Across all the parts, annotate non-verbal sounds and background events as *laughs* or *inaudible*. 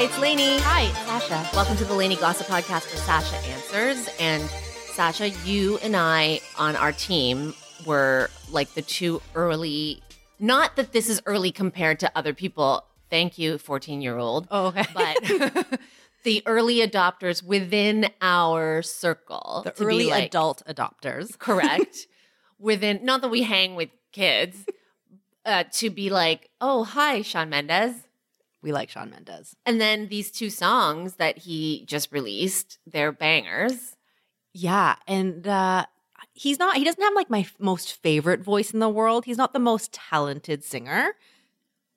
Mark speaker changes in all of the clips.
Speaker 1: Hi, it's Lainey.
Speaker 2: Hi, Sasha.
Speaker 1: Welcome to the Lainey Gossip Podcast where Sasha answers. And Sasha, you and I on our team were like the two early, not that this is early compared to other people. Thank you, 14 year old.
Speaker 2: Oh, okay.
Speaker 1: But *laughs* the early adopters within our circle.
Speaker 2: the early
Speaker 1: like-
Speaker 2: adult adopters. *laughs*
Speaker 1: Correct. within, not that we hang with kids, uh, to be like, oh, hi, Shawn Mendes.
Speaker 2: We like Shawn Mendes.
Speaker 1: And then these two songs that he just released, they're bangers.
Speaker 2: Yeah, and uh he's not he doesn't have like my f- most favorite voice in the world. He's not the most talented singer,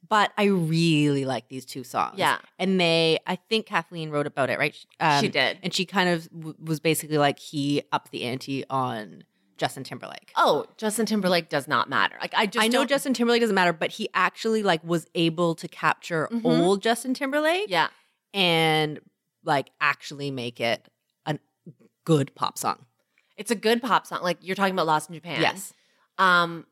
Speaker 2: but I really like these two songs.
Speaker 1: Yeah.
Speaker 2: And they I think Kathleen wrote about it, right?
Speaker 1: She did.
Speaker 2: And she kind of w- was basically like he upped the ante on Justin Timberlake.
Speaker 1: Oh, Justin Timberlake does not matter. Like I just
Speaker 2: I know
Speaker 1: don't-
Speaker 2: Justin Timberlake doesn't matter, but he actually like was able to capture
Speaker 1: Mhm.
Speaker 2: old Justin Timberlake.
Speaker 1: Yeah.
Speaker 2: and like actually make it a good pop song.
Speaker 1: It's a good pop song. Like you're talking about Lost in Japan.
Speaker 2: Yes.
Speaker 1: Um,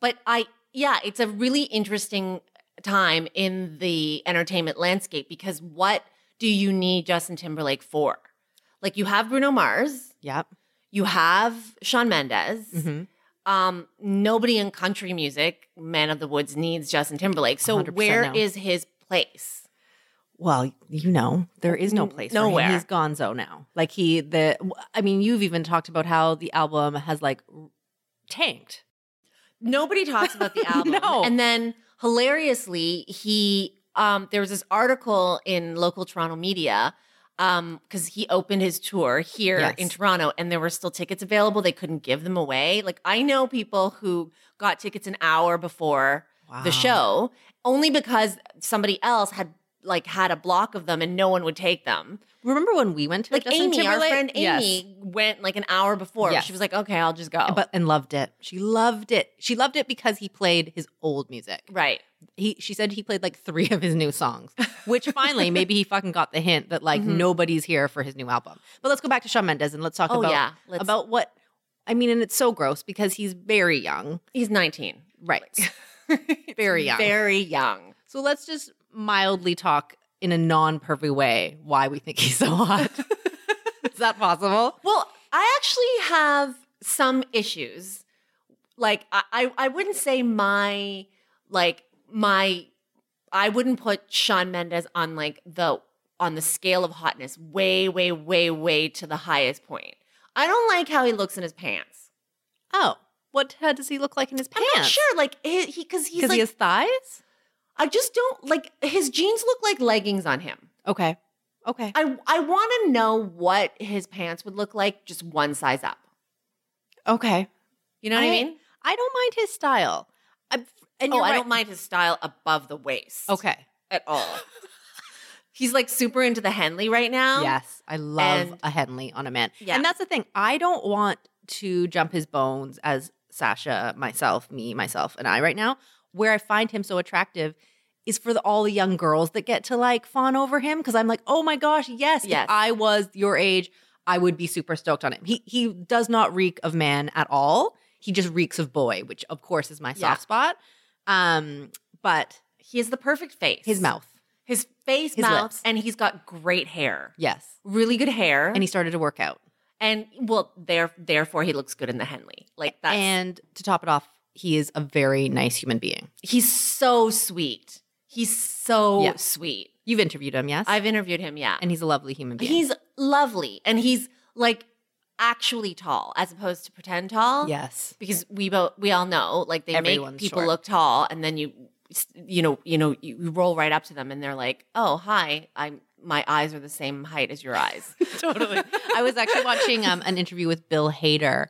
Speaker 1: but I yeah, it's a really interesting time in the entertainment landscape because what do you need Justin Timberlake for? Like you have Bruno Mars,
Speaker 2: Yep.
Speaker 1: You have Shawn Mendes.
Speaker 2: Mm-hmm.
Speaker 1: Um, nobody in country music, Man of the Woods, needs Justin Timberlake. So
Speaker 2: 100%
Speaker 1: where
Speaker 2: no.
Speaker 1: is his place?
Speaker 2: Well, you know, there is no place
Speaker 1: nowhere.
Speaker 2: For him. He's gonzo now. Like he the I mean, you've even talked about how the album has like tanked.
Speaker 1: Nobody talks about the *laughs* album.
Speaker 2: No.
Speaker 1: And then hilariously, he um there was this article in local Toronto media um because he opened his tour here
Speaker 2: Yes.
Speaker 1: in Toronto and there were still tickets available. They couldn't give them away. Like I know people who got tickets an hour before the show only because somebody else had like had a block of them and no one would take them.
Speaker 2: Remember when we went to
Speaker 1: Like
Speaker 2: Justin
Speaker 1: Amy, our
Speaker 2: Timberlake?
Speaker 1: friend
Speaker 2: Yes.
Speaker 1: Amy went like an hour before.
Speaker 2: Yes.
Speaker 1: She was like, "Okay, I'll just go."
Speaker 2: But and loved it. She loved it. She loved it because he played his old music.
Speaker 1: right.
Speaker 2: he she said he played like three of his new songs *laughs* which finally maybe he fucking got the hint that like
Speaker 1: Mhm.
Speaker 2: nobody's here for his new album but let's go back to Shawn Mendes and let's talk
Speaker 1: Oh
Speaker 2: about
Speaker 1: yeah. Let's,
Speaker 2: about what I mean and it's so gross because he's very young
Speaker 1: he's 19.
Speaker 2: right *laughs* *laughs* very young
Speaker 1: Very young.
Speaker 2: so let's just mildly talk in a non-perfect way why we think he's so hot *laughs* is that possible
Speaker 1: Well, I actually have some issues. Like I, I, I wouldn't say my like my I wouldn't put Shawn Mendes on like the on the scale of hotness way, way, way, way to the highest point. I don't like how he looks in his pants.
Speaker 2: oh what does he look like in his pants
Speaker 1: I'm not sure. Like he because he's
Speaker 2: because
Speaker 1: like
Speaker 2: he has thighs
Speaker 1: I just don't like his jeans look like leggings on him.
Speaker 2: okay okay
Speaker 1: I I want to know what his pants would look like just one size up.
Speaker 2: okay
Speaker 1: You know what I,
Speaker 2: I-
Speaker 1: mean?
Speaker 2: I don't mind his style. I, and
Speaker 1: oh,
Speaker 2: you're
Speaker 1: I don't mind his style above the waist.
Speaker 2: Okay.
Speaker 1: At all. *laughs* He's like super into the Henley right now.
Speaker 2: Yes, I love
Speaker 1: And-
Speaker 2: a Henley on a man.
Speaker 1: Yeah.
Speaker 2: And that's the thing. I don't want to jump his bones as Sasha, myself, me, myself, and I right now. Where I find him so attractive is for the, all the young girls that get to like fawn over him because I'm like, oh my gosh, yes,
Speaker 1: Yes.
Speaker 2: If I was your age, I would be super stoked on him. He he does not reek of man at all. He just reeks of boy, which of course is my soft
Speaker 1: Yeah.
Speaker 2: spot. Um, but
Speaker 1: He has the perfect face.
Speaker 2: his mouth,
Speaker 1: His face,
Speaker 2: His
Speaker 1: mouth,
Speaker 2: lips.
Speaker 1: and he's got great hair.
Speaker 2: yes,
Speaker 1: Really good hair.
Speaker 2: and he started to work out.
Speaker 1: and well, there therefore he looks good in the Henley. Like that's
Speaker 2: and to top it off, he is a very nice human being.
Speaker 1: he's so sweet. He's so
Speaker 2: Yeah.
Speaker 1: sweet.
Speaker 2: You've interviewed him, yes?
Speaker 1: I've interviewed him, yeah.
Speaker 2: and he's a lovely human being.
Speaker 1: He's lovely. And he's like actually tall as opposed to pretend tall.
Speaker 2: yes.
Speaker 1: because we both we all know like they
Speaker 2: Everyone's
Speaker 1: make people
Speaker 2: short.
Speaker 1: look tall and then you you know you know you roll right up to them and they're like oh hi i'm my eyes are the same height as your eyes *laughs*
Speaker 2: totally. *laughs* I was actually watching um, an interview with Bill Hader,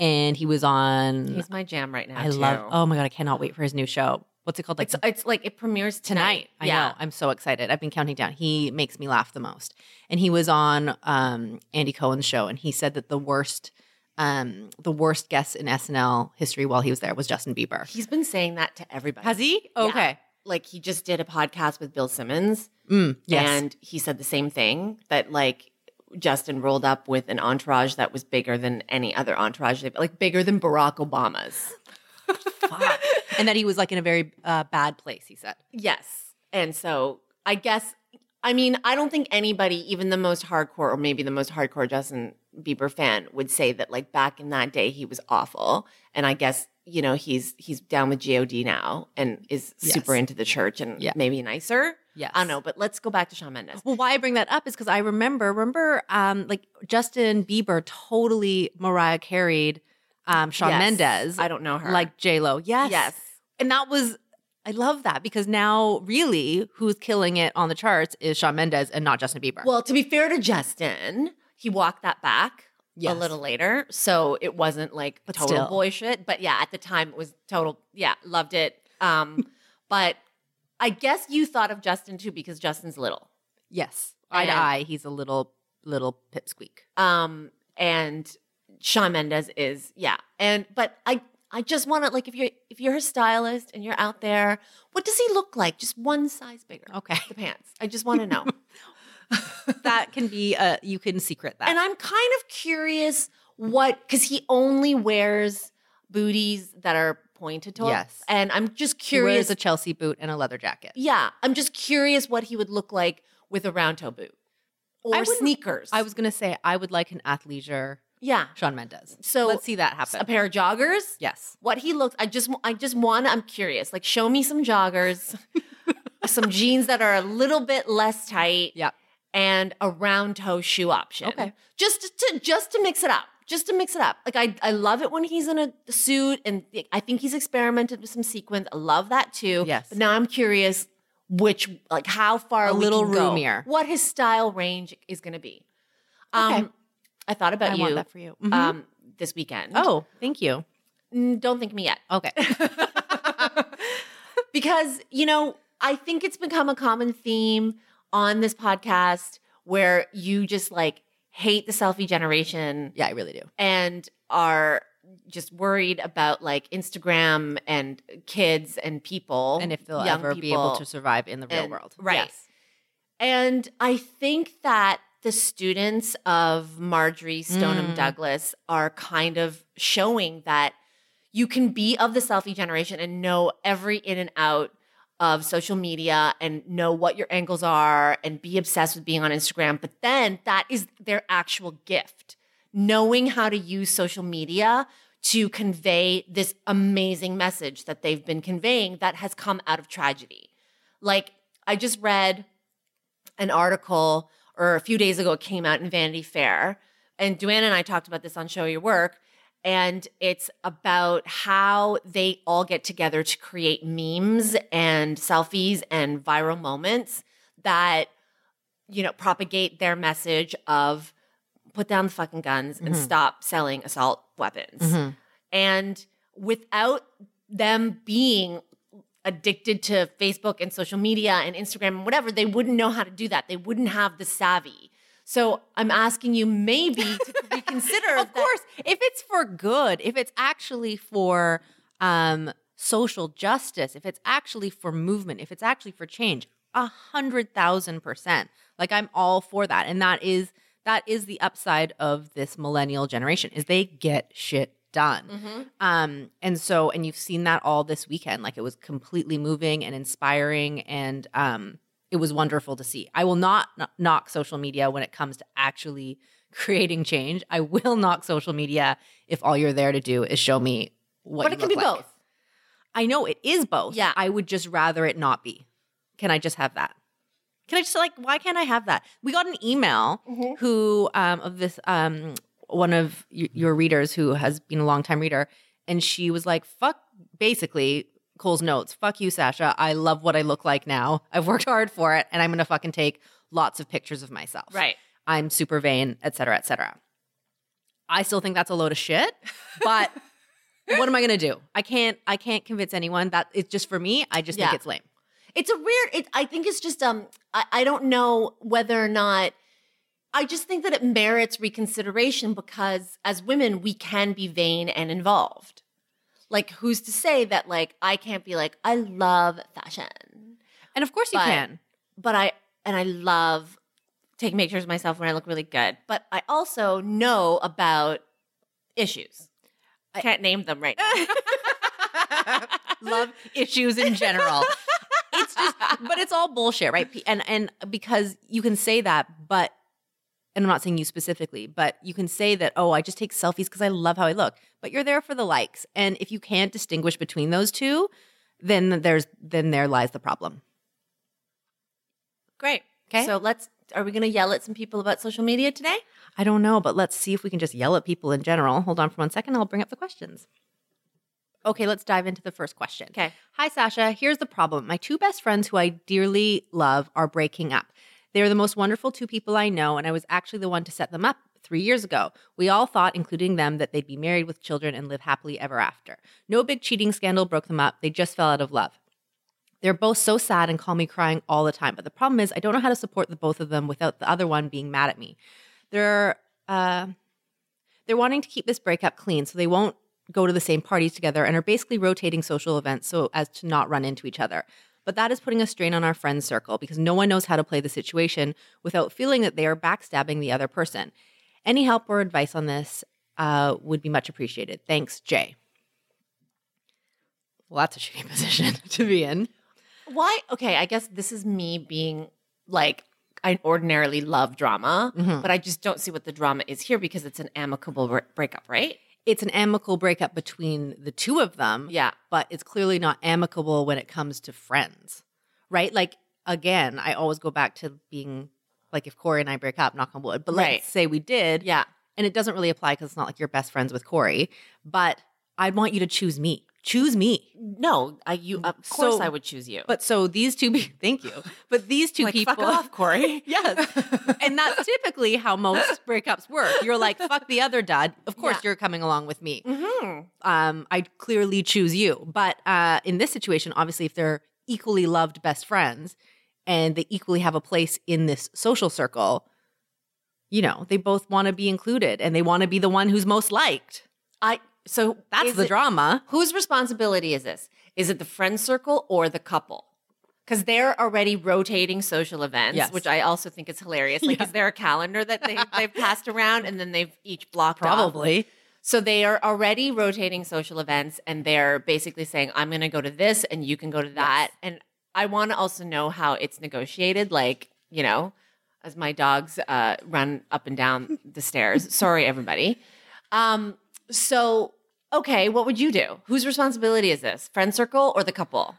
Speaker 2: and he was on.
Speaker 1: He's my jam right now.
Speaker 2: I
Speaker 1: too.
Speaker 2: love. Oh my god, I cannot wait for his new show. What's it called? Like
Speaker 1: It's it's like it premieres tonight.
Speaker 2: I
Speaker 1: yeah.
Speaker 2: know. I'm so excited. I've been counting down. He makes me laugh the most. And he was on um, Andy Cohen's show, and he said that the worst, um, the worst guest in SNL history while he was there was Justin Bieber.
Speaker 1: He's been saying that to everybody.
Speaker 2: Has he?
Speaker 1: Yeah.
Speaker 2: Okay.
Speaker 1: Like he just did a podcast with Bill Simmons,
Speaker 2: Mm, yes.
Speaker 1: and he said the same thing that like Justin rolled up with an entourage that was bigger than any other entourage, like bigger than Barack Obama's. *laughs*
Speaker 2: Fuck. and that he was like in a very uh, bad place. He said.
Speaker 1: Yes. And so I guess, I mean, I don't think anybody, even the most hardcore or maybe the most hardcore Justin Bieber fan, would say that like back in that day he was awful. And I guess, you know, he's he's down with God now and is super into the church and
Speaker 2: Yeah.
Speaker 1: maybe nicer.
Speaker 2: Yes.
Speaker 1: I don't know, but let's go back to Shawn Mendes.
Speaker 2: Well, why I bring that up is because I remember, remember, um, like Justin Bieber totally Mariah carried um, Shawn
Speaker 1: Yes.
Speaker 2: Mendes,
Speaker 1: I don't know her.
Speaker 2: like J Lo. Yes,
Speaker 1: Yes.
Speaker 2: and that was. I love that because now, really, who's killing it on the charts is Shawn Mendes and not Justin Bieber.
Speaker 1: Well, to be fair to Justin, he walked that back
Speaker 2: Yes.
Speaker 1: a little later. So it wasn't like
Speaker 2: But
Speaker 1: total
Speaker 2: still.
Speaker 1: boy shit. But yeah, at the time it was total, yeah, loved it. Um, *laughs* but I guess you thought of Justin too because Justin's little.
Speaker 2: yes, eye to eye, he's a little little pipsqueak.
Speaker 1: Um, and Shawn Mendes is, yeah. And but I I just want to like if you're if you're a stylist and you're out there, what does he look like? Just one size bigger.
Speaker 2: Okay,
Speaker 1: The pants. I just want to know. *laughs*
Speaker 2: that can be. Uh, you can secret that.
Speaker 1: And I'm kind of curious what because he only wears booties that are pointed to him.
Speaker 2: Yes.
Speaker 1: And I'm just
Speaker 2: he wears
Speaker 1: curious.
Speaker 2: a Chelsea boot and a leather jacket.
Speaker 1: yeah, I'm just curious what he would look like with a round toe boot or
Speaker 2: I
Speaker 1: sneakers.
Speaker 2: I was gonna say I would like an athleisure
Speaker 1: yeah.
Speaker 2: Shawn Mendes.
Speaker 1: So
Speaker 2: let's see that happen.
Speaker 1: a pair of joggers.
Speaker 2: yes.
Speaker 1: What he looks. I just I just want. I'm curious. Like show me some joggers, *laughs* some jeans that are a little bit less tight.
Speaker 2: Yep.
Speaker 1: and a round toe shoe option.
Speaker 2: Okay.
Speaker 1: Just to just to mix it up. Just to mix it up. Like I I love it when he's in a suit and I think he's experimented with some sequins. I love that too.
Speaker 2: Yes.
Speaker 1: But now I'm curious which like how far
Speaker 2: A little roomier.
Speaker 1: What his style range is going to be. Um
Speaker 2: Okay.
Speaker 1: I thought about
Speaker 2: I
Speaker 1: you
Speaker 2: want that for you. Mhm.
Speaker 1: um this weekend.
Speaker 2: oh, thank you.
Speaker 1: Don't think me yet.
Speaker 2: Okay. *laughs*
Speaker 1: because you know i think it's become a common theme on this podcast where you just like hate the selfie generation
Speaker 2: yeah, I really do.
Speaker 1: and are just worried about like instagram and kids and people
Speaker 2: And if they'll ever be able to survive in the real
Speaker 1: And-
Speaker 2: world.
Speaker 1: right
Speaker 2: Yes.
Speaker 1: and i think that the students of marjorie stoneman
Speaker 2: Mm.
Speaker 1: douglas are kind of showing that you can be of the selfie generation and know every in and out of social media and know what your angles are and be obsessed with being on Instagram. But then that is their actual gift. Knowing how to use social media to convey this amazing message that they've been conveying that has come out of tragedy. Like, I just read an article, or a few days ago, it came out in Vanity Fair. And Duana and I talked about this on Show Your Work. And it's about how they all get together to create memes and selfies and viral moments that, you know, propagate their message of put down the fucking guns and
Speaker 2: Mhm.
Speaker 1: stop selling assault weapons.
Speaker 2: Mhm.
Speaker 1: And without them being addicted to Facebook and social media and Instagram and whatever, they wouldn't know how to do that. They wouldn't have the savvy. So I'm asking you maybe to *laughs* reconsider.
Speaker 2: Of
Speaker 1: that-
Speaker 2: course, if for good, if it's actually for um, social justice, if it's actually for movement, if it's actually for change, a hundred thousand percent. Like I'm all for that, and that is that is the upside of this millennial generation is they get shit done.
Speaker 1: Mhm.
Speaker 2: Um, and so, and you've seen that all this weekend. Like it was completely moving and inspiring, and um, it was wonderful to see. I will not kn- knock social media when it comes to actually creating change. I will knock social media if all you're there to do is show me what.
Speaker 1: But
Speaker 2: you
Speaker 1: it can be
Speaker 2: like.
Speaker 1: both.
Speaker 2: I know it is both.
Speaker 1: Yeah.
Speaker 2: I would just rather it not be. Can I just have that? Can I just like why can't I have that? We got an email
Speaker 1: Mhm.
Speaker 2: who um of this um one of y- your readers who has been a longtime reader and she was like fuck basically Cole's notes. Fuck you Sasha. I love what I look like now. I've worked hard for it and I'm going to fucking take lots of pictures of myself.
Speaker 1: Right.
Speaker 2: I'm super vain, et cetera, et cetera. I still think that's a load of shit. But *laughs* what am I going to do? I can't. I can't convince anyone that it's just for me. I just
Speaker 1: Yeah.
Speaker 2: think it's lame.
Speaker 1: It's a weird. It, I think it's just um. I, I don't know whether or not. I just think that it merits reconsideration because as women we can be vain and involved. Like who's to say that like I can't be like I love fashion,
Speaker 2: And of course you
Speaker 1: But-
Speaker 2: can.
Speaker 1: but I and I love taking pictures of myself when I look really good. But I also know about issues. I can't name them right now. *laughs*
Speaker 2: Love issues in general. It's just, but it's all bullshit, right? And and because you can say that, but and I'm not saying you specifically, but you can say that, oh, I just take selfies because I love how I look. But you're there for the likes, and if you can't distinguish between those two, then there's then there lies the problem.
Speaker 1: Great.
Speaker 2: Okay.
Speaker 1: So let's. Are we going to yell at some people about social media today?
Speaker 2: I don't know, but let's see if we can just yell at people in general. Hold on for one second. I'll bring up the questions. Okay, let's dive into the first question.
Speaker 1: Okay.
Speaker 2: Hi, Sasha. Here's the problem. My two best friends who I dearly love are breaking up. They are the most wonderful two people I know, and I was actually the one to set them up three years ago. We all thought, including them, that they'd be married with children and live happily ever after. No big cheating scandal broke them up. They just fell out of love. They're both so sad and call me crying all the time. But the problem is, I don't know how to support the both of them without the other one being mad at me. They're uh, they're wanting to keep this breakup clean, so they won't go to the same parties together and are basically rotating social events so as to not run into each other. But that is putting a strain on our friend circle because no one knows how to play the situation without feeling that they are backstabbing the other person. Any help or advice on this uh, would be much appreciated. Thanks, Jay. Well, that's a shitty position to be in.
Speaker 1: Why? Okay, I guess this is me being like I ordinarily love drama,
Speaker 2: Mhm.
Speaker 1: but I just don't see what the drama is here because it's an amicable bre- breakup, right?
Speaker 2: It's an amicable breakup between the two of them.
Speaker 1: Yeah.
Speaker 2: but it's clearly not amicable when it comes to friends, right? Like, again, I always go back to being like if Corey and I break up, knock on wood, but
Speaker 1: Right.
Speaker 2: let's say we did,
Speaker 1: Yeah.
Speaker 2: and it doesn't really apply because it's not like you're best friends with Corey, but I'd want you to choose me. Choose me.
Speaker 1: No, I you of course I would choose you.
Speaker 2: But so these two, be- *laughs* thank you. But these two
Speaker 1: like,
Speaker 2: people,
Speaker 1: fuck off, Corey. *laughs*
Speaker 2: yes, and that's typically how most *laughs* breakups work. You're like, fuck the other dud. Of course,
Speaker 1: Yeah.
Speaker 2: you're coming along with me.
Speaker 1: hmm
Speaker 2: um, I'd clearly choose you. But uh, in this situation, obviously, if they're equally loved best friends and they equally have a place in this social circle, you know, they both want to be included and they want to be the one who's most liked.
Speaker 1: I so
Speaker 2: That's the
Speaker 1: it-
Speaker 2: drama.
Speaker 1: Whose responsibility is this? Is it the friend circle or the couple? Because they're already rotating social events,
Speaker 2: Yes.
Speaker 1: which I also think is hilarious. Like,
Speaker 2: Yeah.
Speaker 1: is there a calendar that they, they've *laughs* passed around and then they've each blocked off?
Speaker 2: Probably.
Speaker 1: So they are already rotating social events and they're basically saying, I'm going to go to this and you can go to that. And I want to also know how it's negotiated. Like, you know, as my dogs uh, run up and down the stairs. *laughs* Sorry, everybody. Um, so, okay, what would you do? Whose responsibility is this? Friend circle or the couple?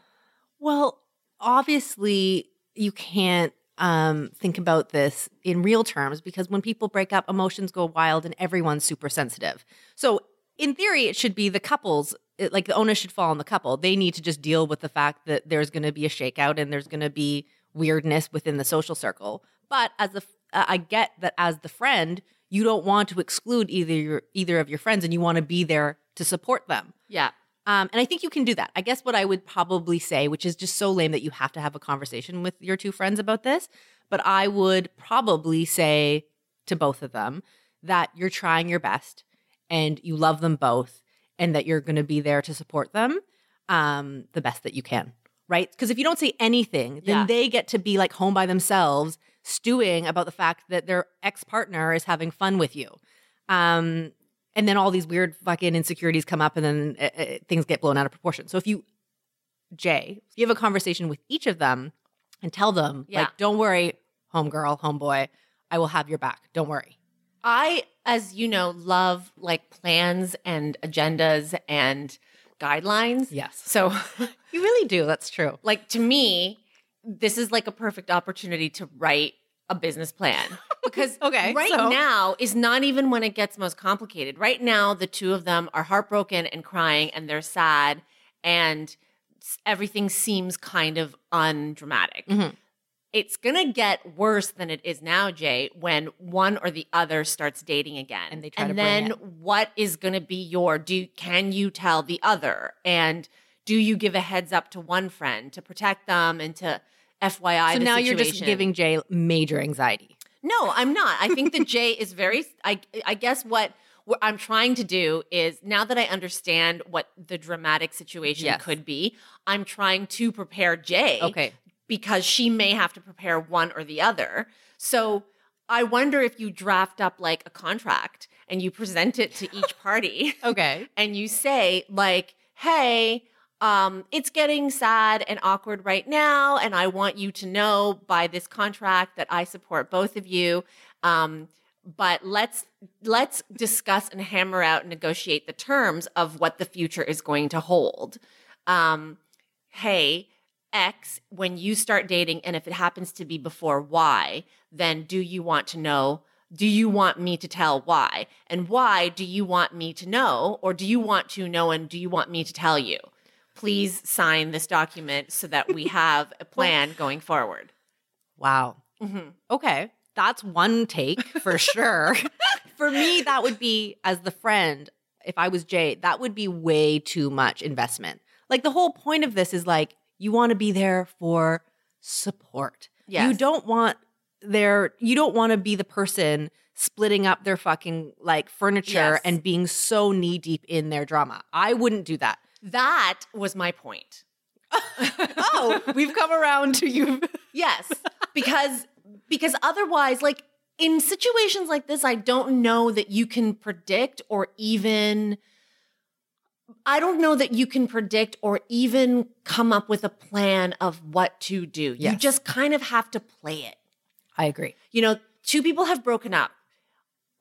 Speaker 2: Well, obviously, you can't um, think about this in real terms because when people break up, emotions go wild and everyone's super sensitive. So, in theory, it should be the couples, it, like the onus should fall on the couple. They need to just deal with the fact that there's going to be a shakeout and there's going to be weirdness within the social circle. But as the, uh, I get that as the friend, you don't want to exclude either your, either of your friends and you want to be there to support them.
Speaker 1: Yeah.
Speaker 2: Um, and I think you can do that. I guess what I would probably say, which is just so lame that you have to have a conversation with your two friends about this, but I would probably say to both of them that you're trying your best and you love them both and that you're going to be there to support them um, the best that you can, right? Because if you don't say anything, then
Speaker 1: Yeah.
Speaker 2: they get to be like home by themselves, stewing about the fact that their ex partner is having fun with you. Um, and then all these weird fucking insecurities come up and then uh, uh, things get blown out of proportion. So if you, Jay, if you have a conversation with each of them and tell them,
Speaker 1: Yeah.
Speaker 2: like, don't worry, homegirl, homeboy, I will have your back. Don't worry.
Speaker 1: I, as you know, love like plans and agendas and guidelines.
Speaker 2: Yes.
Speaker 1: So *laughs*
Speaker 2: You really do. That's true.
Speaker 1: like to me, this is like a perfect opportunity to write a business plan because *laughs*
Speaker 2: Okay,
Speaker 1: right
Speaker 2: so-
Speaker 1: now is not even when it gets most complicated. Right now, the two of them are heartbroken and crying and they're sad and everything seems kind of undramatic.
Speaker 2: Mhm.
Speaker 1: it's gonna get worse than it is now, Jay, when one or the other starts dating again.
Speaker 2: And they try to
Speaker 1: and
Speaker 2: bring
Speaker 1: then what is gonna be your do can you tell the other? And do you give a heads up to one friend to protect them and to FYI?
Speaker 2: so now you're just giving Jay major anxiety.
Speaker 1: No, I'm not. I think that Jay is very. I I guess what what I'm trying to do is now that I understand what the dramatic situation
Speaker 2: Yes.
Speaker 1: could be, I'm trying to prepare Jay.
Speaker 2: Okay.
Speaker 1: Because she may have to prepare one or the other. So I wonder if you draft up like a contract and you present it to each *laughs* party
Speaker 2: Okay.
Speaker 1: and you say like hey um, it's getting sad and awkward right now and i want you to know by this contract that i support both of you. Um, but let's let's discuss and hammer out and negotiate the terms of what the future is going to hold. Um, hey x when you start dating and if it happens to be before y then do you want to know do you want me to tell why and why do you want me to know or do you want to know and do you want me to tell you please sign this document so that we *laughs* have a plan going forward
Speaker 2: Wow.
Speaker 1: Mhm.
Speaker 2: Okay. That's one take for *laughs* sure. for me, that would be, as the friend, if I was Jay, that would be way too much investment. Like the whole point of this is like, you want to be there for support. You don't want their, you don't want to be the person splitting up their fucking like furniture
Speaker 1: Yes.
Speaker 2: and being so knee deep in their drama. I wouldn't do that.
Speaker 1: That was my point *laughs*
Speaker 2: oh, we've come around to you. *laughs*
Speaker 1: Yes, because because otherwise, like in situations like this, I don't know that you can predict or even. I don't know that you can predict or even come up with a plan of what to do. You
Speaker 2: Yes.
Speaker 1: just kind of have to play it.
Speaker 2: I agree.
Speaker 1: You know, two people have broken up.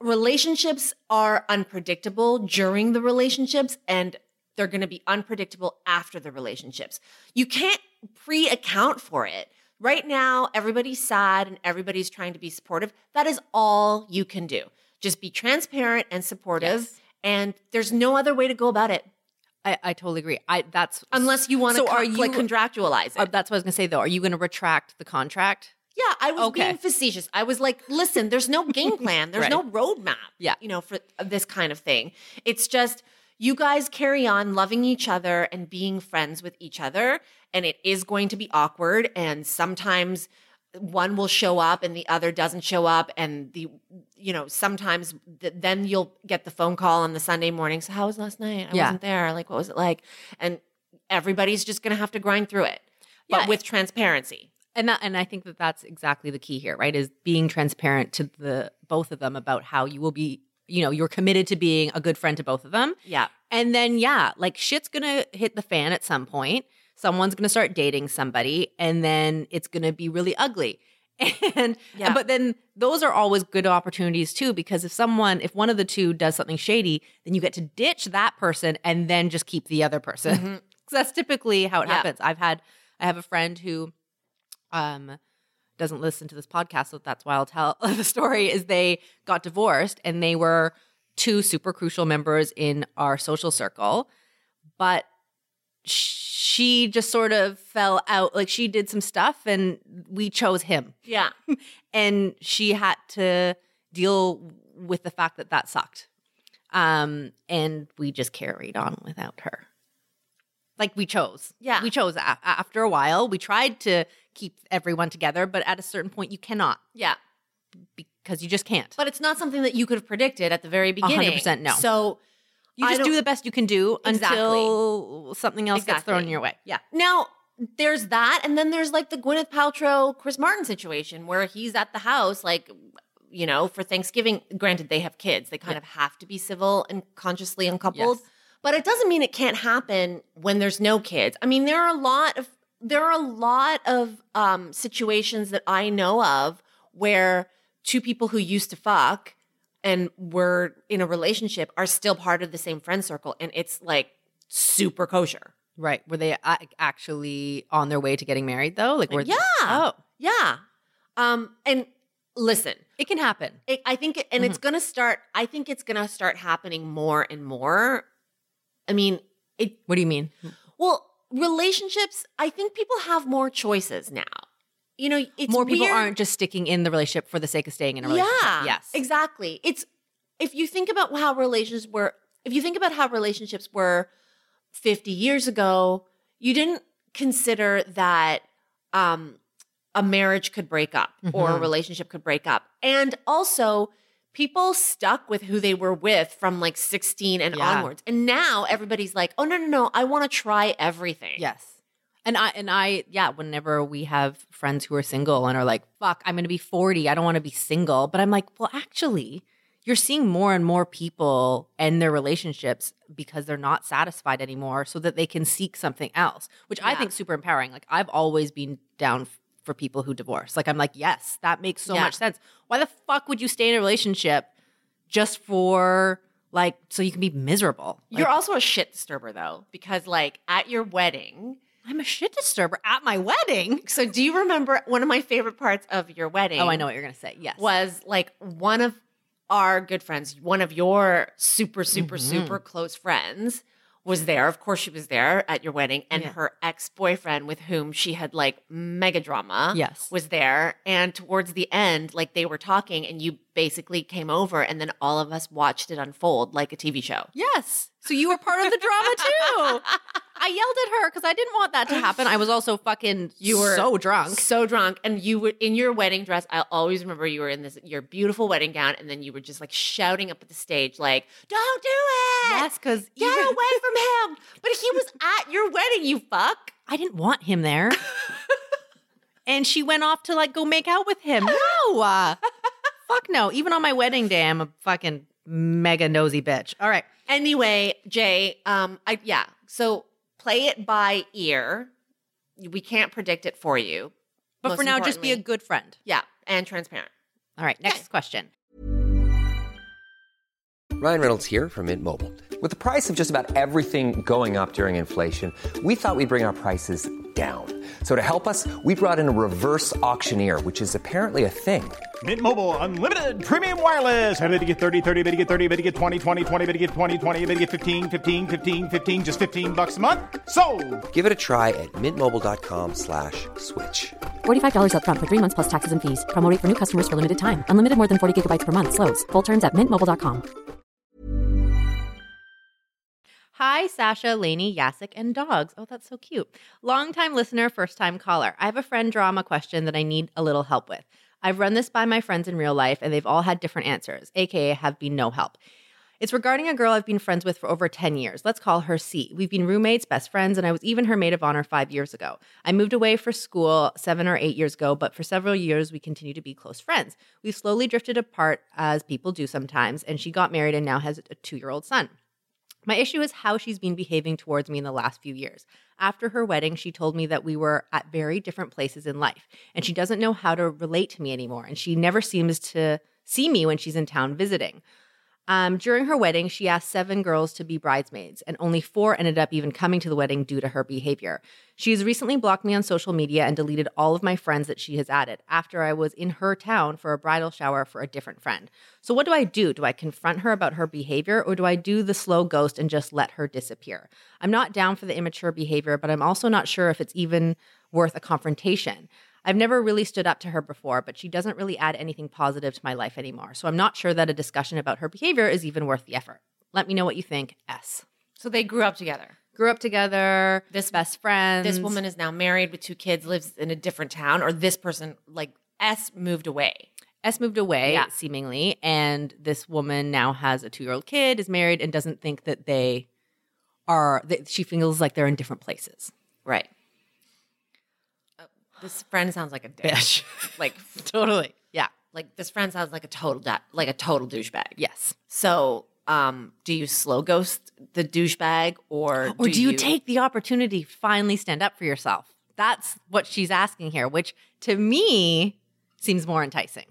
Speaker 1: Relationships are unpredictable during the relationships and they're going to be unpredictable after the relationships. You can't pre account for it. Right now, everybody's sad and everybody's trying to be supportive. That is all you can do. Just be transparent and supportive.
Speaker 2: Yes.
Speaker 1: And there's no other way to go about it
Speaker 2: I, I totally agree. I that's
Speaker 1: unless you want to
Speaker 2: So are
Speaker 1: like
Speaker 2: you-
Speaker 1: contractualize it.
Speaker 2: Uh, that's what I was gonna say though. Are you gonna retract the contract?
Speaker 1: Yeah, I was
Speaker 2: Okay.
Speaker 1: being facetious. I was like, listen, there's no *laughs* game plan. There's
Speaker 2: Right.
Speaker 1: no roadmap.
Speaker 2: Yeah.
Speaker 1: You know, for this kind of thing. It's just you guys carry on loving each other and being friends with each other. And it is going to be awkward. And sometimes one will show up and the other doesn't show up. And the, you know, sometimes th- then you'll get the phone call on the Sunday morning. So, how was last night? I
Speaker 2: Yeah.
Speaker 1: wasn't there. Like, what was it like? And everybody's just going to have to grind through it, but with transparency.
Speaker 2: And that, and I think that that's exactly the key here, right? Is being transparent to the both of them about how you will be, you know, you're committed to being a good friend to both of them.
Speaker 1: Yeah.
Speaker 2: And then yeah, like shit's gonna hit the fan at some point. Someone's gonna start dating somebody, and then it's gonna be really ugly. *laughs* And
Speaker 1: Yeah.
Speaker 2: but then those are always good opportunities too, because if someone, if one of the two does something shady, then you get to ditch that person and then just keep the other person.
Speaker 1: Mhm. *laughs*
Speaker 2: 'Cause that's typically how it
Speaker 1: Yeah.
Speaker 2: happens. I've had I have a friend who um doesn't listen to this podcast, so that's why I'll tell *laughs* the story is they got divorced and they were two super crucial members in our social circle, but she just sort of fell out like she did some stuff and we chose him.
Speaker 1: Yeah. *laughs*
Speaker 2: and she had to deal with the fact that that sucked. Um and we just carried on without her like we chose
Speaker 1: Yeah.
Speaker 2: we chose a- after a while we tried to keep everyone together but at a certain point you cannot
Speaker 1: Yeah.
Speaker 2: because you just can't
Speaker 1: But it's not something that you could have predicted at the very beginning.
Speaker 2: 100% no.
Speaker 1: So
Speaker 2: you
Speaker 1: I
Speaker 2: just
Speaker 1: don't-
Speaker 2: the best you can do until something else gets thrown
Speaker 1: Exactly.
Speaker 2: your way yeah
Speaker 1: now there's that, and then there's like the Gwyneth Paltrow Chris Martin situation where he's at the house, like you know, for Thanksgiving. Granted, they have kids; they kind
Speaker 2: Yeah.
Speaker 1: of have to be civil and consciously uncoupled.
Speaker 2: Yes.
Speaker 1: But it doesn't mean it can't happen when there's no kids. I mean, there are a lot of there are a lot of um, situations that I know of where two people who used to fuck and were in a relationship are still part of the same friend circle, and it's like super kosher.
Speaker 2: right were they actually on their way to getting married though like were
Speaker 1: Yeah.
Speaker 2: oh
Speaker 1: Yeah. Um, and listen,
Speaker 2: it can happen
Speaker 1: it, I think, it, and it's going to start, I think it's going to start happening more and more. I mean, it,
Speaker 2: what do you mean
Speaker 1: well, relationships, I think people have more choices now. you know, it's
Speaker 2: More people
Speaker 1: weird.
Speaker 2: aren't just sticking in the relationship for the sake of staying in a relationship.
Speaker 1: Yeah.
Speaker 2: Yes.
Speaker 1: Exactly. It's if you think about how relationships were if you think about how relationships were 50 years ago, you didn't consider that um a marriage could break up or a
Speaker 2: Mhm.
Speaker 1: relationship could break up. And also people stuck with who they were with from like 16 and
Speaker 2: Yeah.
Speaker 1: onwards. And now everybody's like, "Oh no, no, no, I want to try everything."
Speaker 2: Yes. And I and I yeah, whenever we have friends who are single and are like, "Fuck, I'm going to be 40. I don't want to be single." But I'm like, "Well, actually, you're seeing more and more people end their relationships because they're not satisfied anymore so that they can seek something else, which I
Speaker 1: Yeah.
Speaker 2: think super empowering. Like I've always been down for people who divorce. Like I'm like, "Yes, that makes so
Speaker 1: Yeah.
Speaker 2: much sense. Why the fuck would you stay in a relationship just for like so you can be miserable?" Like,
Speaker 1: You're also a shit disturber though because like at your wedding,
Speaker 2: I'm a shit disturber at my wedding. *laughs*
Speaker 1: So do you remember one of my favorite parts of your wedding?
Speaker 2: Oh, I know what you're gonna say. Yes.
Speaker 1: Was like one of our good friends, one of your super, super,
Speaker 2: Mhm.
Speaker 1: super close friends was there. Of course, she was there at your wedding, and
Speaker 2: Yeah.
Speaker 1: her ex boyfriend, with whom she had like mega drama,
Speaker 2: Yes.
Speaker 1: was there. And towards the end, like they were talking, and you basically came over, and then all of us watched it unfold like a TV show.
Speaker 2: Yes. So you were part of the drama too. I yelled at her because I didn't want that to happen. I was also fucking
Speaker 1: You were
Speaker 2: so drunk.
Speaker 1: so drunk, and you were in your wedding dress. I always remember you were in this your beautiful wedding gown, and then you were just like shouting up at the stage, like, "Don't do it!
Speaker 2: Yes, because
Speaker 1: Get away from him!" But he was at your wedding, you fuck.
Speaker 2: I didn't want him there. and she went off to like go make out with him. No. Uh, fuck no. Even on my wedding day, I'm a fucking mega nosy bitch. All right.
Speaker 1: Anyway, Jay, um, I yeah. So play it by ear. We can't predict it for you,
Speaker 2: But for now, just be a good friend.
Speaker 1: yeah, and transparent.
Speaker 2: All right. Next question.
Speaker 3: Ryan Reynolds here from Mint Mobile. With the price of just about everything going up during inflation, we thought we'd bring our prices down. So to help us, we brought in a reverse auctioneer, which is apparently a thing.
Speaker 4: Mint Mobile unlimited premium wireless. Ready to get 30, 30, bit to get 30, bit to get 20, 20, 20, bit to get 20, 20, bit to get 15, 15, 15, 15 just 15 bucks a month. So,
Speaker 3: Give it a try at mintmobile.com slash switch.
Speaker 5: $45 upfront for three months plus taxes and fees. Promo rate for new customers for limited time. Unlimited more than 40 gigabytes per month. Slows. Full terms at mintmobile.com.
Speaker 2: Hi, Sasha, Lainey, Yasik, and dogs. Oh, that's so cute. Longtime listener, first time caller. I have a friend drama question that I need a little help with. I've run this by my friends in real life, and they've all had different answers, aka have been no help. It's regarding a girl I've been friends with for over 10 years. Let's call her C. We've been roommates, best friends, and I was even her maid of honor five years ago. I moved away for school seven or eight years ago, but for several years, we continue to be close friends. We've slowly drifted apart, as people do sometimes, and she got married and now has a two year old son. My issue is how she's been behaving towards me in the last few years. After her wedding, she told me that we were at very different places in life, and she doesn't know how to relate to me anymore, and she never seems to see me when she's in town visiting. Um, during her wedding, she asked seven girls to be bridesmaids, and only four ended up even coming to the wedding due to her behavior. She has recently blocked me on social media and deleted all of my friends that she has added after I was in her town for a bridal shower for a different friend. So, what do I do? Do I confront her about her behavior, or do I do the slow ghost and just let her disappear? I'm not down for the immature behavior, but I'm also not sure if it's even worth a confrontation. I've never really stood up to her before, but she doesn't really add anything positive to my life anymore. So I'm not sure that a discussion about her behavior is even worth the effort. Let me know what you think. S.
Speaker 1: So they grew up together.
Speaker 2: Grew up together,
Speaker 1: This-
Speaker 2: best friend.
Speaker 1: This woman is now married with two kids, lives in a different town, or this person, like S, moved away.
Speaker 2: S moved away,
Speaker 1: Yeah.
Speaker 2: seemingly, and this woman now has a two year old kid, is married, and doesn't think that they are, that she feels like they're in different places.
Speaker 1: Right. This friend sounds like a dick.
Speaker 2: Bitch. *laughs*
Speaker 1: Like, *laughs*
Speaker 2: totally. Yeah.
Speaker 1: like this friend sounds like a total da- like a total douchebag.
Speaker 2: Yes.
Speaker 1: So, um, do you slow ghost the douchebag, or
Speaker 2: Or do, you, take the opportunity to finally stand up for yourself? That's what she's asking here, which to me seems more enticing.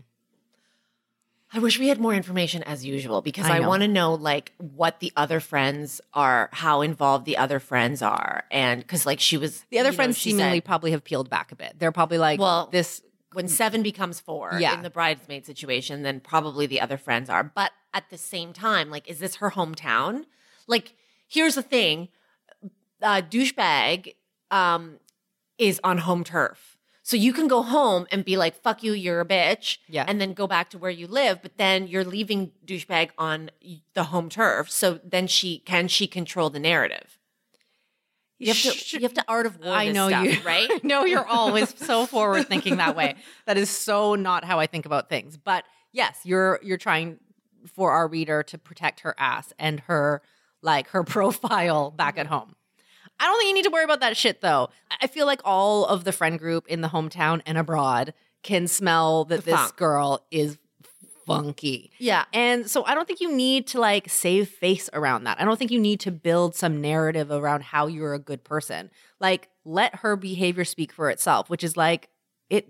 Speaker 1: I wish we had more information as usual because
Speaker 2: I
Speaker 1: I, want to know like what the other friends are, how involved the other friends are, and because like she was
Speaker 2: The other
Speaker 1: you know,
Speaker 2: friends seemingly
Speaker 1: said,
Speaker 2: probably have peeled back a bit. They're probably like,
Speaker 1: Well,
Speaker 2: well, this.
Speaker 1: when seven becomes four
Speaker 2: Yeah.
Speaker 1: in the bridesmaid situation, then probably the other friends are. But at the same time, like, is this her hometown? Like, here's the thing: uh, douchebag um, is on home turf. So you can go home and be like, fuck you, you're a bitch.
Speaker 2: Yeah.
Speaker 1: And then go back to where you live. But then you're leaving douchebag on the home turf. So then she can she control the narrative? You have to you have to art of war.
Speaker 2: I know
Speaker 1: stuff,
Speaker 2: you,
Speaker 1: right? *laughs*
Speaker 2: I know you're always so forward thinking that way. *laughs* That is so not how I think about things. But yes, you're you're trying for our reader to protect her ass and her like her *laughs* profile back at home. I don't think you need to worry about that shit though. I feel like all of the friend group in the hometown and abroad can smell that
Speaker 1: The
Speaker 2: this girl is funky.
Speaker 1: Yeah.
Speaker 2: And so I don't think you need to like save face around that. I don't think you need to build some narrative around how you're a good person. Like let her behavior speak for itself, which is like it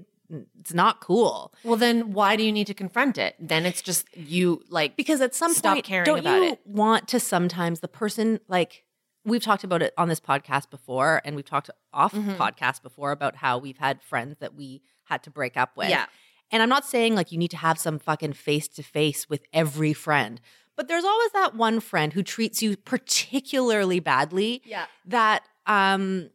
Speaker 2: it's not cool.
Speaker 1: Well, then why do you need to confront it? Then it's just you like
Speaker 2: Because at some
Speaker 1: Stop
Speaker 2: point
Speaker 1: caring
Speaker 2: don't
Speaker 1: about
Speaker 2: you
Speaker 1: it.
Speaker 2: want to sometimes the person like we've talked about it on this podcast before and we've talked off
Speaker 1: Mhm.
Speaker 2: podcast before about how we've had friends that we had to break up with.
Speaker 1: Yeah.
Speaker 2: And I'm not saying like you need to have some fucking face to face with every friend, but there's always that one friend who treats you particularly badly
Speaker 1: Yeah.
Speaker 2: that um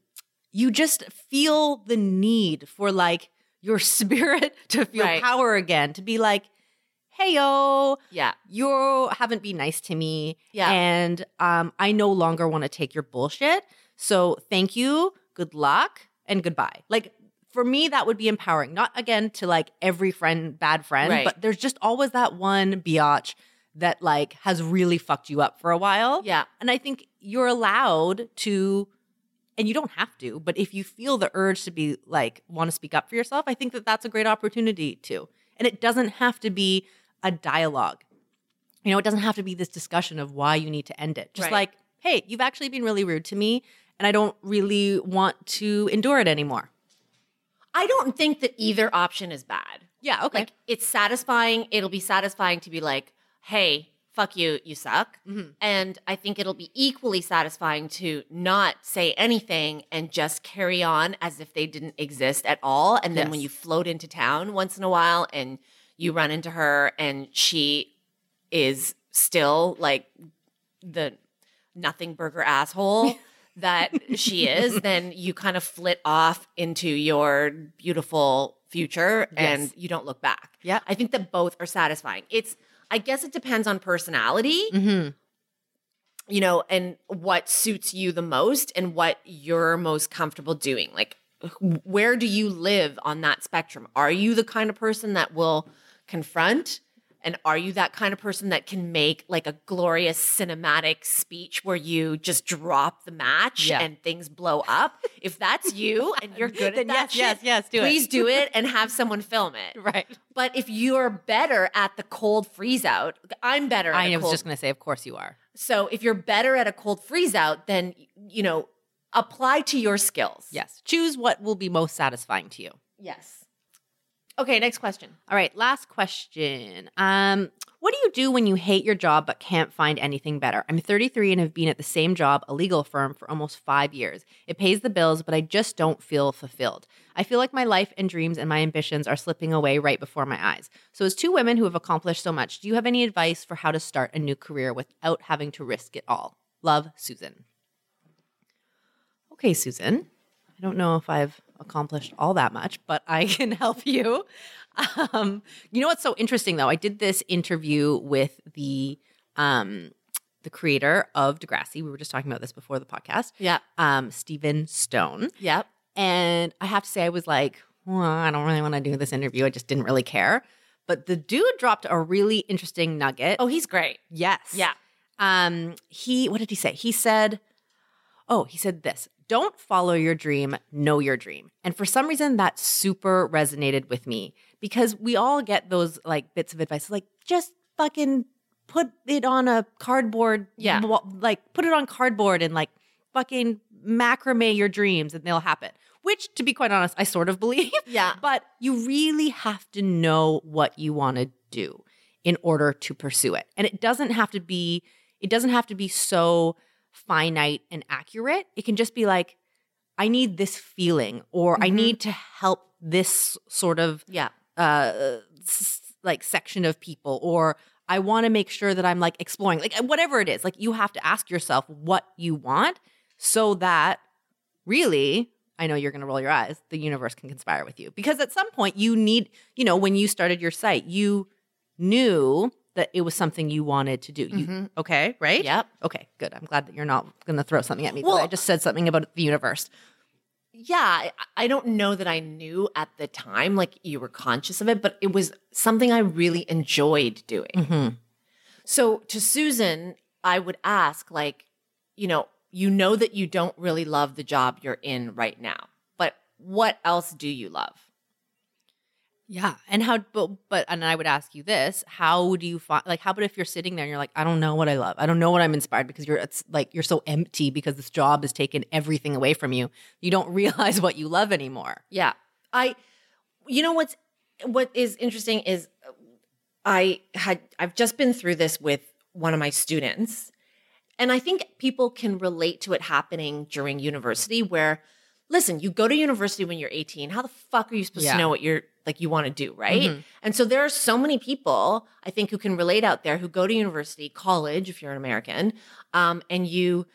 Speaker 2: you just feel the need for like your *laughs* spirit to feel
Speaker 1: Right.
Speaker 2: power again, to be like, hey yo,
Speaker 1: Yeah.
Speaker 2: you haven't been nice to me.
Speaker 1: Yeah.
Speaker 2: And um, I no longer want to take your bullshit. So thank you, good luck, and goodbye. Like for me, that would be empowering. Not again to like every friend, bad friend,
Speaker 1: Right.
Speaker 2: but there's just always that one biatch that like has really fucked you up for a while.
Speaker 1: Yeah.
Speaker 2: And I think you're allowed to, and you don't have to, but if you feel the urge to be like, want to speak up for yourself, I think that that's a great opportunity too. And it doesn't have to be a dialogue. You know, it doesn't have to be this discussion of why you need to end it. Just
Speaker 1: Right.
Speaker 2: like, hey, you've actually been really rude to me, and I don't really want to endure it anymore.
Speaker 1: I don't think that either option is bad.
Speaker 2: Yeah, okay.
Speaker 1: Like it's satisfying. It'll be satisfying to be like, hey, fuck you, you suck.
Speaker 2: Mhm.
Speaker 1: And I think it'll be equally satisfying to not say anything and just carry on as if they didn't exist at all. And then when you float into town once in a while and you run into her and she is still like the nothing burger asshole *laughs* that she is, then you kind of flit off into your beautiful future and
Speaker 2: Yes.
Speaker 1: you don't look back.
Speaker 2: Yeah.
Speaker 1: I think that both are satisfying. It's I guess it depends on personality,
Speaker 2: mm-hmm.
Speaker 1: you know, and what suits you the most and what you're most comfortable doing. Like where do you live on that spectrum? Are you the kind of person that will confront and are you that kind of person that can make like a glorious cinematic speech where you just drop the match
Speaker 2: Yeah.
Speaker 1: and things blow up? if that's you *laughs* and you're good at that
Speaker 2: yes, yes,
Speaker 1: shit,
Speaker 2: yes, do it.
Speaker 1: please do it and have someone film it. *laughs*
Speaker 2: Right.
Speaker 1: But if you're better at the cold freeze out, I'm better at
Speaker 2: I was
Speaker 1: cold
Speaker 2: just going to say, of course you are.
Speaker 1: so if you're better at a cold freeze out, then you know, apply to your skills.
Speaker 2: Yes. Choose what will be most satisfying to you.
Speaker 1: Yes. Okay, next question.
Speaker 2: All right, last question. Um, what do you do when you hate your job but can't find anything better? I'm 33 and have been at the same job, a legal firm, for almost five years. It pays the bills, but I just don't feel fulfilled. I feel like my life and dreams and my ambitions are slipping away right before my eyes. So, as two women who have accomplished so much, do you have any advice for how to start a new career without having to risk it all? Love, Susan. Okay, Susan. I don't know if I've accomplished all that much, but I *laughs* can help you. Um, you know what's so interesting though? I did this interview with the um, the creator of Degrassi. We were just talking about this before the podcast.
Speaker 1: Yeah.
Speaker 2: Um, Stephen Stohn,
Speaker 1: Yep.
Speaker 2: and I have to say, I was like, well, I don't really want to do this interview. I just didn't really care. But the dude dropped a really interesting nugget.
Speaker 1: Oh, he's great.
Speaker 2: yes,
Speaker 1: Yeah.
Speaker 2: um, he what did he say? He said, "Oh, he said this: Don't follow your dream, know your dream." And for some reason, that super resonated with me because we all get those like bits of advice, like just fucking put it on a cardboard,
Speaker 1: Yeah.
Speaker 2: like put it on cardboard and like fucking macrame your dreams and they'll happen. Which, to be quite honest, I sort of believe. *laughs*
Speaker 1: Yeah.
Speaker 2: But you really have to know what you want to do in order to pursue it. And it doesn't have to be it doesn't have to be so finite and accurate. It can just be like I need this feeling or I
Speaker 1: Mhm.
Speaker 2: need to help this sort of
Speaker 1: Yeah.
Speaker 2: uh s- like section of people or I want to make sure that I'm like exploring like whatever it is. Like you have to ask yourself what you want so that really I know you're going to roll your eyes. The universe can conspire with you because at some point you need, you know, when you started your site, you knew that it was something you wanted to do. You okay, right?
Speaker 1: Yep.
Speaker 2: Okay, good. I'm glad that you're not going to throw something at me. Well, I just said something about the universe.
Speaker 1: yeah, I- I don't know that I knew at the time, like you were conscious of it, but it was something I really enjoyed doing.
Speaker 2: Mm-hmm.
Speaker 1: So to Susan, I would ask, like, you know, you know that you don't really love the job you're in right now, but what else do you love?
Speaker 2: Yeah. And how, but, but, and I would ask you this how do you find, like, how about if you're sitting there and you're like, I don't know what I love? I don't know what I'm inspired because you're, it's like, you're so empty because this job has taken everything away from you. You don't *laughs* realize what you love anymore.
Speaker 1: Yeah. I you know what's what is interesting is I had I've just been through this with one of my students and I think people can relate to it happening during university where listen, you go to university when you're 18, how the fuck are you supposed
Speaker 2: Yeah.
Speaker 1: to know what you're like you want to do, right? And so there are so many people I think who can relate out there who go to university, college if you're an American, um, and you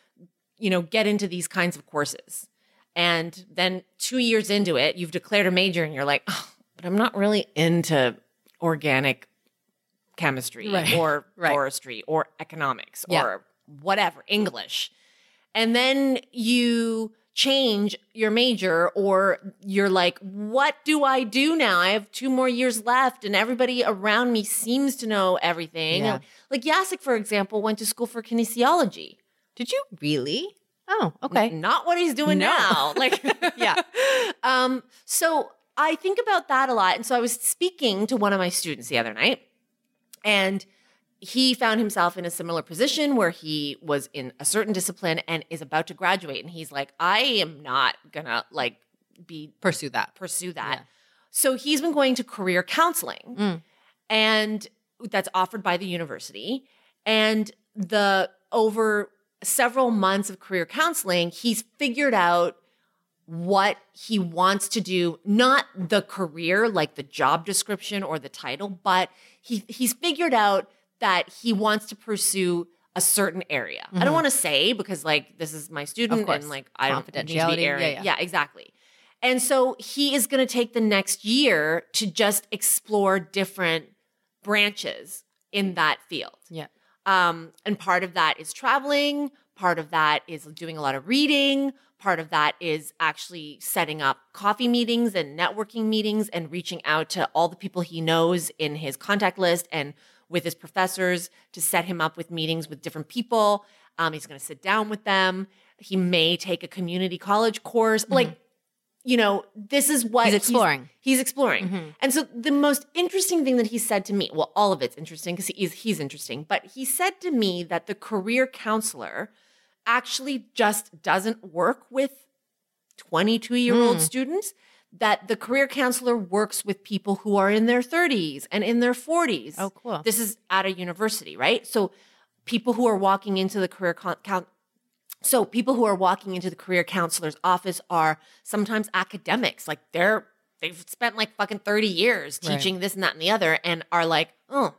Speaker 1: you know get into these kinds of courses and then two years into it, you've declared a major and you're like, oh, but I'm not really into organic chemistry
Speaker 2: Right.
Speaker 1: or *laughs*
Speaker 2: Right.
Speaker 1: forestry or economics
Speaker 2: Yeah.
Speaker 1: or whatever, English. And then you change your major or you're like, what do I do now? I have two more years left and everybody around me seems to know everything.
Speaker 2: Yeah.
Speaker 1: Like Jacek, for example, went to school for kinesiology.
Speaker 2: Did you really? Oh, okay.
Speaker 1: Not what he's doing
Speaker 2: No.
Speaker 1: now. *laughs* Like,
Speaker 2: Yeah. *laughs*
Speaker 1: Um, so I think about that a lot. And so I was speaking to one of my students the other night, and he found himself in a similar position where he was in a certain discipline and is about to graduate. And he's like, I am not gonna like be
Speaker 2: Pursue that.
Speaker 1: pursue that.
Speaker 2: Yeah.
Speaker 1: So he's been going to career counseling,
Speaker 2: Mm.
Speaker 1: and that's offered by the university. And the over several months of career counseling, he's figured out what he wants to do, not the career, like the job description or the title, but he he's figured out that he wants to pursue a certain area. I don't want to say because like this is my student and like I don't need to be airing.
Speaker 2: yeah, yeah.
Speaker 1: yeah, exactly. And so he is going to take the next year to just explore different branches in that field.
Speaker 2: Yeah.
Speaker 1: Um, and part of that is traveling, part of that is doing a lot of reading, part of that is actually setting up coffee meetings and networking meetings and reaching out to all the people he knows in his contact list and with his professors to set him up with meetings with different people. Um, he's going to sit down with them. He may take a community college course. Mm-hmm. Like, you know, this is what
Speaker 2: He's exploring.
Speaker 1: He's, exploring. Mm-hmm. And so the most interesting thing that he said to me, well, all of it's interesting because he's, he's interesting, but he said to me that the career counselor actually just doesn't work with 22 year old hmm. students, that the career counselor works with people who are in their 30s and in their 40s.
Speaker 2: Oh, cool.
Speaker 1: This is at a university, right? So people who are walking into the career con- coun so people who are walking into the career counselor's office are sometimes academics, like they're they've spent like fucking 30 years
Speaker 2: Right.
Speaker 1: teaching this and that and the other and are like, "Oh,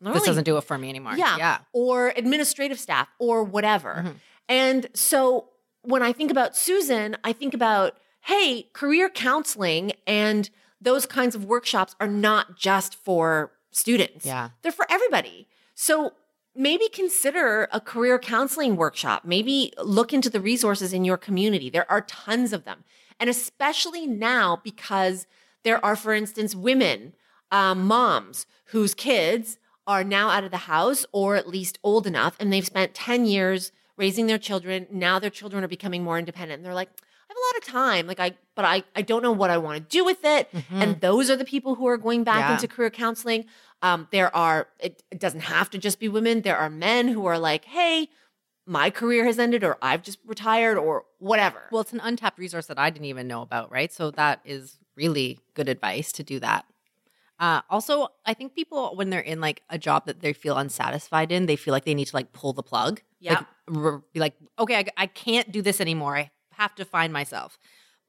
Speaker 2: This doesn't do it for me anymore.
Speaker 1: yeah.
Speaker 2: Yeah.
Speaker 1: Or administrative staff or whatever.
Speaker 2: Mhm.
Speaker 1: And so when I think about Susan, I think about, hey, career counseling and those kinds of workshops are not just for students.
Speaker 2: Yeah.
Speaker 1: They're for everybody. So maybe consider a career counseling workshop. Maybe look into the resources in your community. There are tons of them. And especially now because there are, for instance, women, um, moms whose kids are now out of the house or at least old enough and they've spent 10 years raising their children. Now their children are becoming more independent. And they're like, I have a lot of time. Like I, but I, I don't know what I want to do with it. And those are the people who are going back
Speaker 2: Yeah.
Speaker 1: into career counseling. Um, there are, it, it doesn't have to just be women. There are men who are like, hey, my career has ended or I've just retired or whatever.
Speaker 2: Well, it's an untapped resource that I didn't even know about, right? So that is really good advice to do that. Uh, also, I think people when they're in like a job that they feel unsatisfied in, they feel like they need to like pull the plug.
Speaker 1: Yeah.
Speaker 2: Like, be like, okay, I, I can't do this anymore. I have to find myself.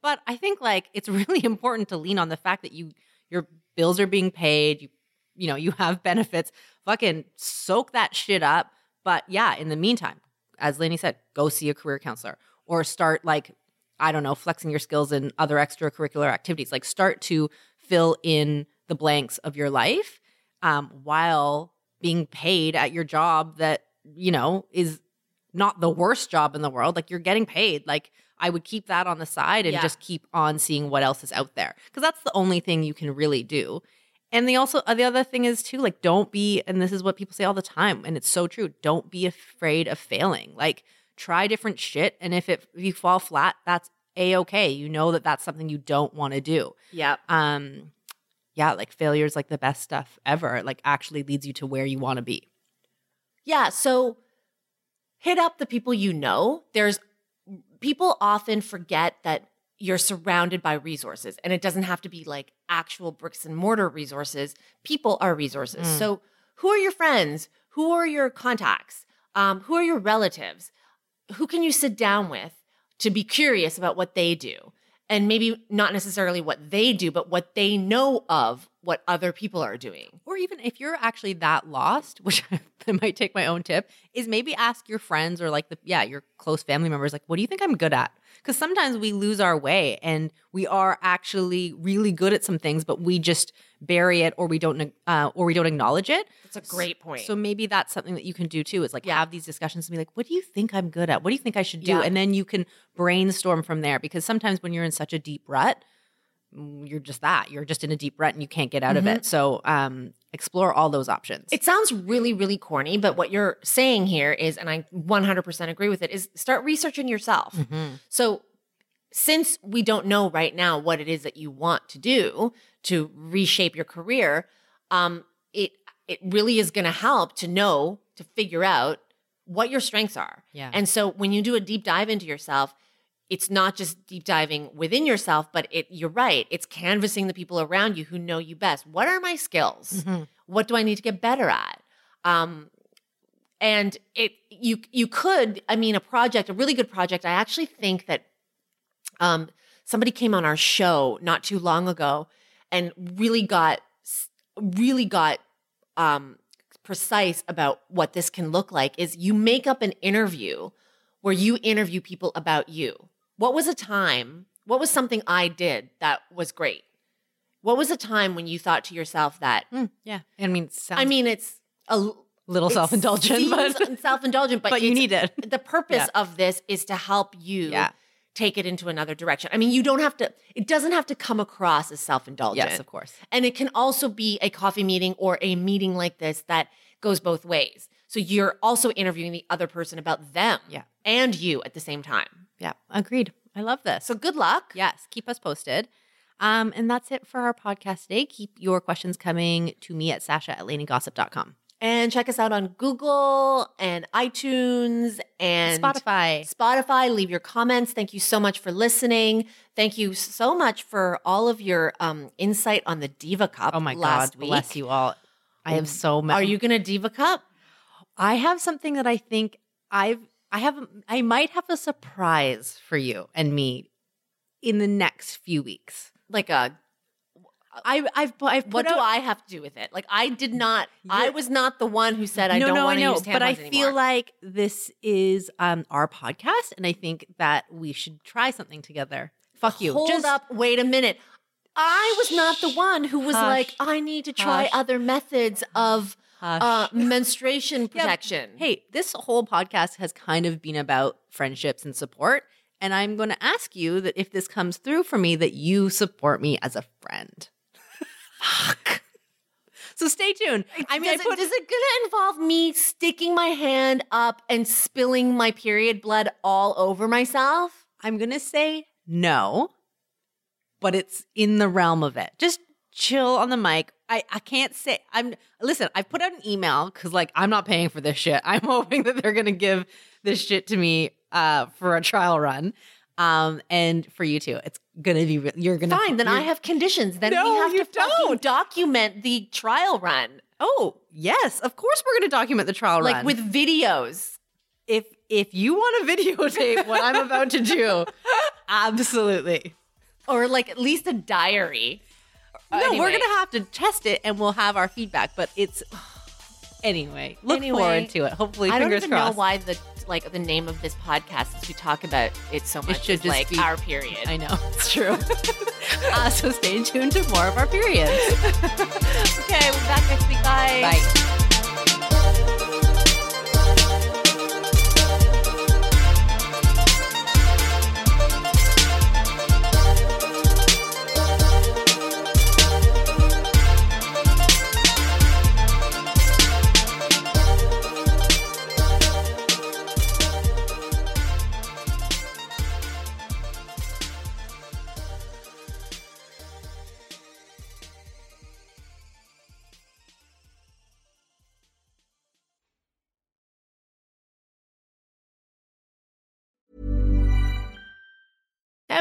Speaker 2: But I think like it's *laughs* really important to lean on the fact that you your bills are being paid. You you know you have benefits. Fucking soak that shit up. But yeah, in the meantime, as Lainey said, go see a career counselor or start like I don't know, flexing your skills in other extracurricular activities. Like start to fill in the blanks of your life um, while being paid at your job that, you know, is not the worst job in the world. Like you're getting paid. Like I would keep that on the side and
Speaker 1: Yeah.
Speaker 2: just keep on seeing what else is out there. Cause that's the only thing you can really do. And the also uh, the other thing is too, like don't be, and this is what people say all the time, and it's so true. Don't be afraid of failing. Like try different shit, and if it if you fall flat, that's a okay. You know that that's something you don't want to do.
Speaker 1: Yep.
Speaker 2: Um, yeah, like failure is like the best stuff ever. It, like actually leads you to where you want to be.
Speaker 1: Yeah. So hit up the people you know. There's people often forget that you're surrounded by resources and it doesn't have to be like actual bricks and mortar resources. People are resources.
Speaker 2: Mm.
Speaker 1: So who are your friends? Who are your contacts? Um, who are your relatives? Who can you sit down with to be curious about what they do? And maybe not necessarily what they do, but what they know of what other people are doing.
Speaker 2: Or even if you're actually that lost, *laughs* which I might take my own tip, is maybe ask your friends or like the yeah, your close family members, like, what do you think I'm good at? Because sometimes we lose our way and we are actually really good at some things, but we just bury it or we don't uh, or we don't acknowledge it.
Speaker 1: That's a great point.
Speaker 2: So maybe that's something that you can do too. Is like
Speaker 1: Yeah.
Speaker 2: have these discussions and be like, what do you think I'm good at? What do you think I should do?
Speaker 1: Yeah.
Speaker 2: And then you can brainstorm from there. Because sometimes when you're in such a deep rut, you're just that. You're just in a deep rut and you can't get out of it. So um, explore all those options.
Speaker 1: It sounds really, really corny, but what you're saying here is, and I 100% agree with it, is start researching yourself.
Speaker 2: Mhm.
Speaker 1: So, since we don't know right now what it is that you want to do to reshape your career, um, it it really is going to help to know to figure out what your strengths are.
Speaker 2: Yeah.
Speaker 1: And so, when you do a deep dive into yourself, it's not just deep diving within yourself, but it you're right. It's canvassing the people around you who know you best. What are my skills?
Speaker 2: Mhm.
Speaker 1: What do I need to get better at? Um, and it you you could I mean a project a really good project. I actually think that um, somebody came on our show not too long ago and really got really got um, precise about what this can look like. Is you make up an interview where you interview people about you. What was a time? What was something I did that was great? What was a time when you thought to yourself that?
Speaker 2: Mm, yeah. I mean, sounds
Speaker 1: I mean, it's a
Speaker 2: little
Speaker 1: it
Speaker 2: self indulgent, but *laughs*
Speaker 1: self-indulgent, but, *laughs*
Speaker 2: but you need it.
Speaker 1: The purpose
Speaker 2: Yeah.
Speaker 1: of this is to help you
Speaker 2: Yeah.
Speaker 1: take it into another direction. I mean, you don't have to. It doesn't have to come across as self-indulgent.
Speaker 2: yes, of course.
Speaker 1: And it can also be a coffee meeting or a meeting like this that goes both ways. So you're also interviewing the other person about them
Speaker 2: Yeah.
Speaker 1: and you at the same time.
Speaker 2: Yeah, agreed. I love this.
Speaker 1: So good luck.
Speaker 2: Yes, keep us posted. Um, and that's it for our podcast today. Keep your questions coming to me at sasha at laineygossip.com.
Speaker 1: And check us out on Google and iTunes and
Speaker 2: Spotify.
Speaker 1: Spotify. Leave your comments. Thank you so much for listening. Thank you so much for all of your um, insight on the Diva Cup.
Speaker 2: Oh my
Speaker 1: last
Speaker 2: God,
Speaker 1: week.
Speaker 2: bless you all. I have so many.
Speaker 1: Are you going to Diva Cup?
Speaker 2: I have something that I think I've I have I might have a surprise for you and me in the next few weeks.
Speaker 1: Like a
Speaker 2: I I've I've
Speaker 1: what do I have to do with it? Like I did not. I was not the one who said I
Speaker 2: no,
Speaker 1: don't
Speaker 2: no,
Speaker 1: want
Speaker 2: I
Speaker 1: to
Speaker 2: know,
Speaker 1: use tampons
Speaker 2: but I
Speaker 1: anymore.
Speaker 2: feel like this is um our podcast, and I think that we should try something together. Fuck you.
Speaker 1: Hold
Speaker 2: Just-
Speaker 1: up. Wait a minute. I was not the one who was
Speaker 2: Hush.
Speaker 1: like, I need to try
Speaker 2: Hush.
Speaker 1: other methods of. Uh, *laughs* menstruation *laughs*
Speaker 2: Yeah,
Speaker 1: protection.
Speaker 2: Hey, this whole podcast has kind of been about friendships and support. And I'm going to ask you that if this comes through for me, that you support me as a friend. Fuck. So stay tuned. I mean,
Speaker 1: does,
Speaker 2: I put,
Speaker 1: it, does it gonna involve me sticking my hand up and spilling my period blood all over myself?
Speaker 2: I'm going to say no, but it's in the realm of it. Just chill on the mic. I, I can't say I'm listen, I put out an email because like I'm not paying for this shit. *laughs* I'm hoping that they're gonna give this shit to me uh for a trial run. Um and for you too. It's gonna be you're gonna
Speaker 1: Fine, then I have conditions. Then
Speaker 2: No,
Speaker 1: we have
Speaker 2: you
Speaker 1: to fucking
Speaker 2: don't.
Speaker 1: document the trial run,
Speaker 2: Oh, yes, of course we're gonna document the trial
Speaker 1: like
Speaker 2: run.
Speaker 1: with videos.
Speaker 2: if if you want to videotape what I'm about to do, *laughs* absolutely.
Speaker 1: Or like at least a diary.
Speaker 2: No,
Speaker 1: Anyway.
Speaker 2: we're gonna have to test it and we'll have our feedback. But it's anyway. Look
Speaker 1: Anyway,
Speaker 2: forward to it. Hopefully,
Speaker 1: I don't even
Speaker 2: crossed.
Speaker 1: know why the like the name of this podcast since we talk about it so much.
Speaker 2: It
Speaker 1: should
Speaker 2: just
Speaker 1: like
Speaker 2: be-
Speaker 1: our period.
Speaker 2: I know it's true. *laughs* uh, so stay tuned to more of our periods. *laughs*
Speaker 1: okay, we'll be back next week. Bye.
Speaker 2: Bye.